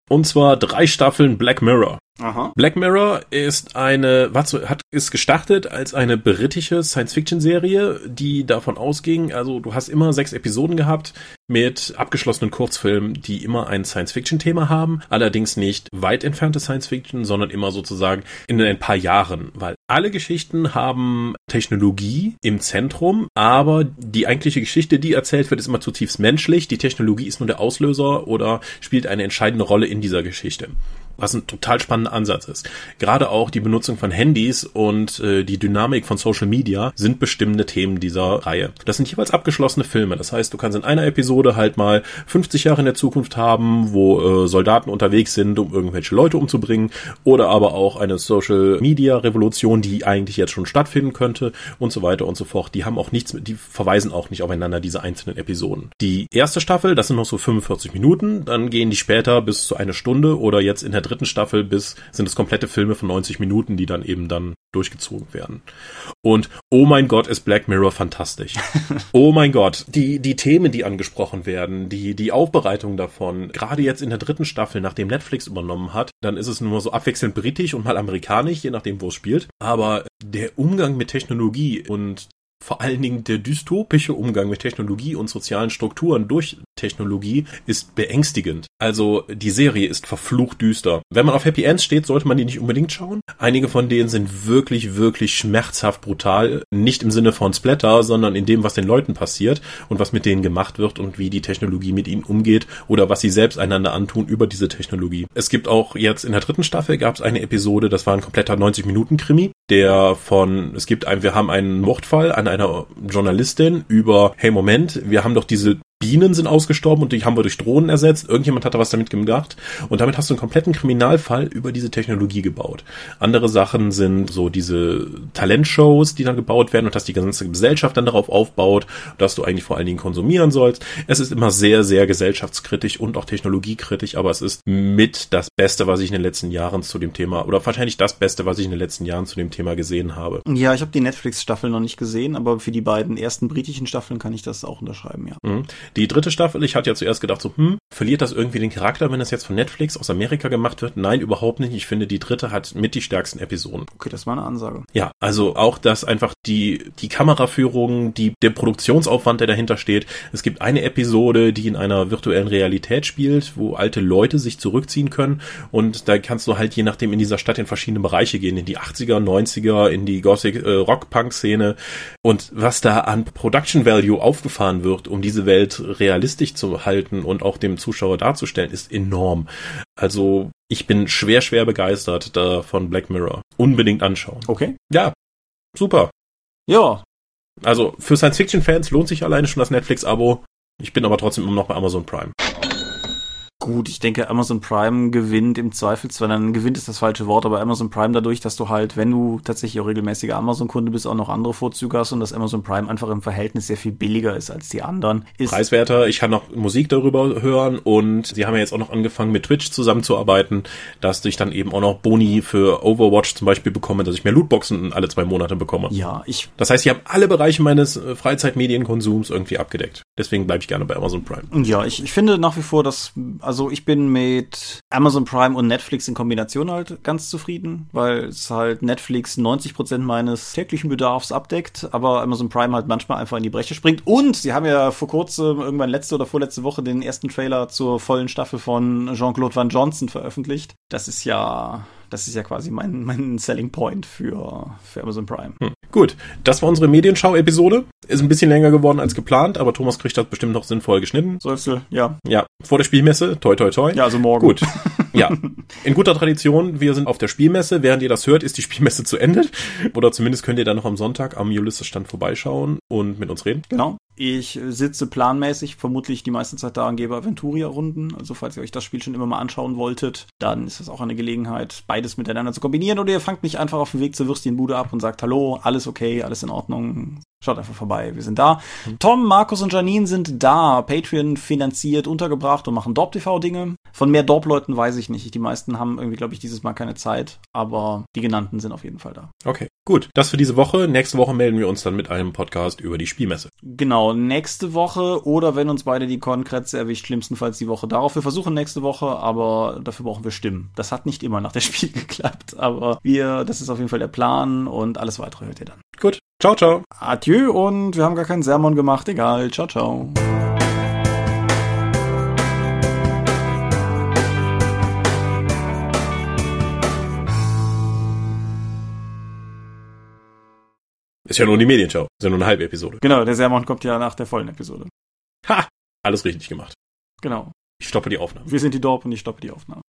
Und zwar drei Staffeln Black Mirror. Aha. Black Mirror ist eine, was hat ist gestartet als eine britische Science-Fiction-Serie, die davon ausging, also du hast immer sechs Episoden gehabt mit abgeschlossenen Kurzfilmen, die immer ein Science-Fiction-Thema haben, allerdings nicht weit entfernte Science-Fiction, sondern immer sozusagen in ein paar Jahren, weil alle Geschichten haben Technologie im Zentrum, aber die eigentliche Geschichte, die erzählt wird, ist immer zutiefst menschlich. Die Technologie ist nur der Auslöser oder spielt eine entscheidende Rolle in dieser Geschichte was ein total spannender Ansatz ist. Gerade auch die Benutzung von Handys und äh, die Dynamik von Social Media sind bestimmende Themen dieser Reihe. Das sind jeweils abgeschlossene Filme. Das heißt, du kannst in einer Episode halt mal 50 Jahre in der Zukunft haben, wo äh, Soldaten unterwegs sind, um irgendwelche Leute umzubringen, oder aber auch eine Social Media Revolution, die eigentlich jetzt schon stattfinden könnte und so weiter und so fort. Die haben auch nichts, die verweisen auch nicht aufeinander, diese einzelnen Episoden. Die erste Staffel, das sind noch so 45 Minuten, dann gehen die später bis zu eine Stunde oder jetzt in der dritten Staffel bis sind es komplette Filme von 90 Minuten, die dann eben dann durchgezogen werden. Und oh mein Gott, ist Black Mirror fantastisch. *laughs* oh mein Gott, die, die Themen, die angesprochen werden, die, die Aufbereitung davon, gerade jetzt in der dritten Staffel, nachdem Netflix übernommen hat, dann ist es nur so abwechselnd britisch und mal amerikanisch, je nachdem, wo es spielt. Aber der Umgang mit Technologie und vor allen Dingen der dystopische Umgang mit Technologie und sozialen Strukturen durch Technologie ist beängstigend. Also die Serie ist verflucht düster. Wenn man auf Happy Ends steht, sollte man die nicht unbedingt schauen. Einige von denen sind wirklich, wirklich schmerzhaft brutal. Nicht im Sinne von Splatter, sondern in dem, was den Leuten passiert und was mit denen gemacht wird und wie die Technologie mit ihnen umgeht oder was sie selbst einander antun über diese Technologie. Es gibt auch jetzt in der dritten Staffel gab es eine Episode, das war ein kompletter 90-Minuten-Krimi, der von, es gibt ein, wir haben einen Mordfall an einer Journalistin über, hey Moment, wir haben doch diese Bienen sind ausgestorben und die haben wir durch Drohnen ersetzt. Irgendjemand hat da was damit gemacht. Und damit hast du einen kompletten Kriminalfall über diese Technologie gebaut. Andere Sachen sind so diese Talentshows, die dann gebaut werden und dass die ganze Gesellschaft dann darauf aufbaut, dass du eigentlich vor allen Dingen konsumieren sollst. Es ist immer sehr, sehr gesellschaftskritisch und auch technologiekritisch, aber es ist mit das Beste, was ich in den letzten Jahren zu dem Thema, oder wahrscheinlich das Beste, was ich in den letzten Jahren zu dem Thema gesehen habe. Ja, ich habe die Netflix-Staffel noch nicht gesehen, aber für die beiden ersten britischen Staffeln kann ich das auch unterschreiben, ja. Mhm. Die dritte Staffel, ich hatte ja zuerst gedacht so, hm, verliert das irgendwie den Charakter, wenn das jetzt von Netflix aus Amerika gemacht wird? Nein, überhaupt nicht. Ich finde, die dritte hat mit die stärksten Episoden. Okay, das war eine Ansage. Ja, also auch das einfach die, die Kameraführung, die, der Produktionsaufwand, der dahinter steht. Es gibt eine Episode, die in einer virtuellen Realität spielt, wo alte Leute sich zurückziehen können und da kannst du halt je nachdem in dieser Stadt in verschiedene Bereiche gehen, in die 80er, 90er, in die Gothic äh, Rock Punk Szene und was da an Production Value aufgefahren wird, um diese Welt realistisch zu halten und auch dem Zuschauer darzustellen, ist enorm. Also ich bin schwer, schwer begeistert da von Black Mirror. Unbedingt anschauen. Okay. Ja, super. Ja. Also für Science-Fiction-Fans lohnt sich alleine schon das Netflix-Abo. Ich bin aber trotzdem immer noch bei Amazon Prime. Gut, ich denke, Amazon Prime gewinnt im Zweifelsfall, dann gewinnt ist das falsche Wort, aber Amazon Prime dadurch, dass du halt, wenn du tatsächlich auch regelmäßiger Amazon-Kunde bist, auch noch andere Vorzüge hast und dass Amazon Prime einfach im Verhältnis sehr viel billiger ist als die anderen. Ist Preiswerter, ich kann noch Musik darüber hören und sie haben ja jetzt auch noch angefangen mit Twitch zusammenzuarbeiten, dass ich dann eben auch noch Boni für Overwatch zum Beispiel bekomme, dass ich mehr Lootboxen alle zwei Monate bekomme. Ja, ich. Das heißt, sie haben alle Bereiche meines äh, Freizeitmedienkonsums irgendwie abgedeckt. Deswegen bleibe ich gerne bei Amazon Prime. Ja, ich, ich finde nach wie vor, dass, also Also ich bin mit Amazon Prime und Netflix in Kombination halt ganz zufrieden, weil es halt Netflix 90% meines täglichen Bedarfs abdeckt, aber Amazon Prime halt manchmal einfach in die Breche springt. Und sie haben ja vor kurzem, irgendwann letzte oder vorletzte Woche, den ersten Trailer zur vollen Staffel von Jean-Claude Van Johnson veröffentlicht. Das ist ja das ist ja quasi mein, mein Selling Point für, für Amazon Prime. Hm. Gut, das war unsere Medienschau-Episode. Ist ein bisschen länger geworden als geplant, aber Thomas kriegt das bestimmt noch sinnvoll geschnitten. Säufsel, ja. Ja, vor der Spielmesse, toi toi toi. Ja, also morgen. Gut. *laughs* Ja, in guter Tradition, wir sind auf der Spielmesse. Während ihr das hört, ist die Spielmesse zu Ende. Oder zumindest könnt ihr dann noch am Sonntag am Ulysses-Stand vorbeischauen und mit uns reden. Genau. Ich sitze planmäßig, vermutlich die meiste Zeit da und gebe Aventuria-Runden. Also falls ihr euch das Spiel schon immer mal anschauen wolltet, dann ist das auch eine Gelegenheit, beides miteinander zu kombinieren. Oder ihr fangt mich einfach auf dem Weg zur Würstchenbude ab und sagt, hallo, alles okay, alles in Ordnung. Schaut einfach vorbei, wir sind da. Tom, Markus und Janine sind da, Patreon finanziert, untergebracht und machen Dorp-TV-Dinge. Von mehr Dorp-Leuten weiß ich nicht. Die meisten haben irgendwie, glaube ich, dieses Mal keine Zeit, aber die genannten sind auf jeden Fall da. Okay, gut. Das für diese Woche. Nächste Woche melden wir uns dann mit einem Podcast über die Spielmesse. Genau, nächste Woche oder wenn uns beide die Kornkrätze erwischt, schlimmstenfalls die Woche darauf. Wir versuchen nächste Woche, aber dafür brauchen wir Stimmen. Das hat nicht immer nach der *laughs* Spiel geklappt, aber wir, das ist auf jeden Fall der Plan und alles weitere hört ihr dann. Gut, ciao, ciao. Adieu und wir haben gar keinen Sermon gemacht, egal. Ciao, ciao. Ist ja nur die Medienschau. Ist ja nur eine halbe Episode. Genau, der Sermon kommt ja nach der vollen Episode. Ha! Alles richtig gemacht. Genau. Ich stoppe die Aufnahme. Wir sind die Dorp und ich stoppe die Aufnahme.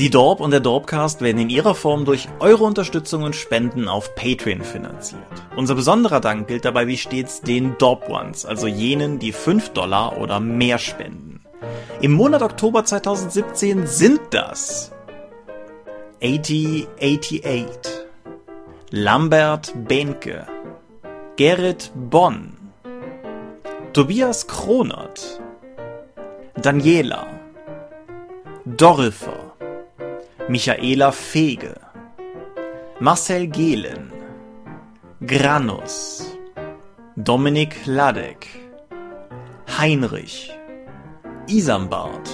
Die Dorp und der Dorpcast werden in ihrer Form durch eure Unterstützung und Spenden auf Patreon finanziert. Unser besonderer Dank gilt dabei wie stets den Dorp Ones, also jenen, die 5 Dollar oder mehr spenden. Im Monat Oktober 2017 sind das 8088, Lambert Behnke, Gerrit Bonn, Tobias Kronert, Daniela, Dorifer, Michaela Fege, Marcel Gehlen, Granus, Dominik Ladek, Heinrich, Isambard,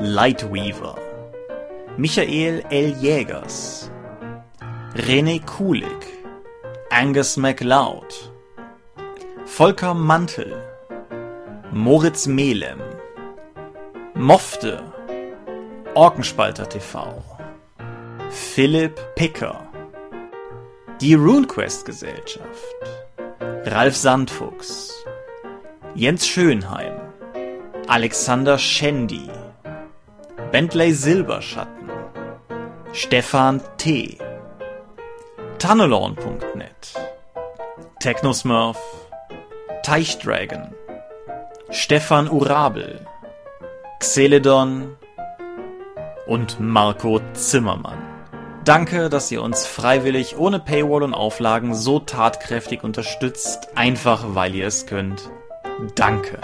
Lightweaver, Michael L. Jägers, René Kulig, Angus MacLeod, Volker Mantel, Moritz Melem, Mofte, Orkenspalter TV, Philipp Picker, die RuneQuest Gesellschaft, Ralf Sandfuchs, Jens Schönheim, Alexander Schendi, Bentley Silberschatten, Stefan T., Tunnelorn.net, Technosmurf, Teichdragon, Stefan Urabel, Xeledon, und Marco Zimmermann. Danke, dass ihr uns freiwillig ohne Paywall und Auflagen so tatkräftig unterstützt, einfach weil ihr es könnt. Danke.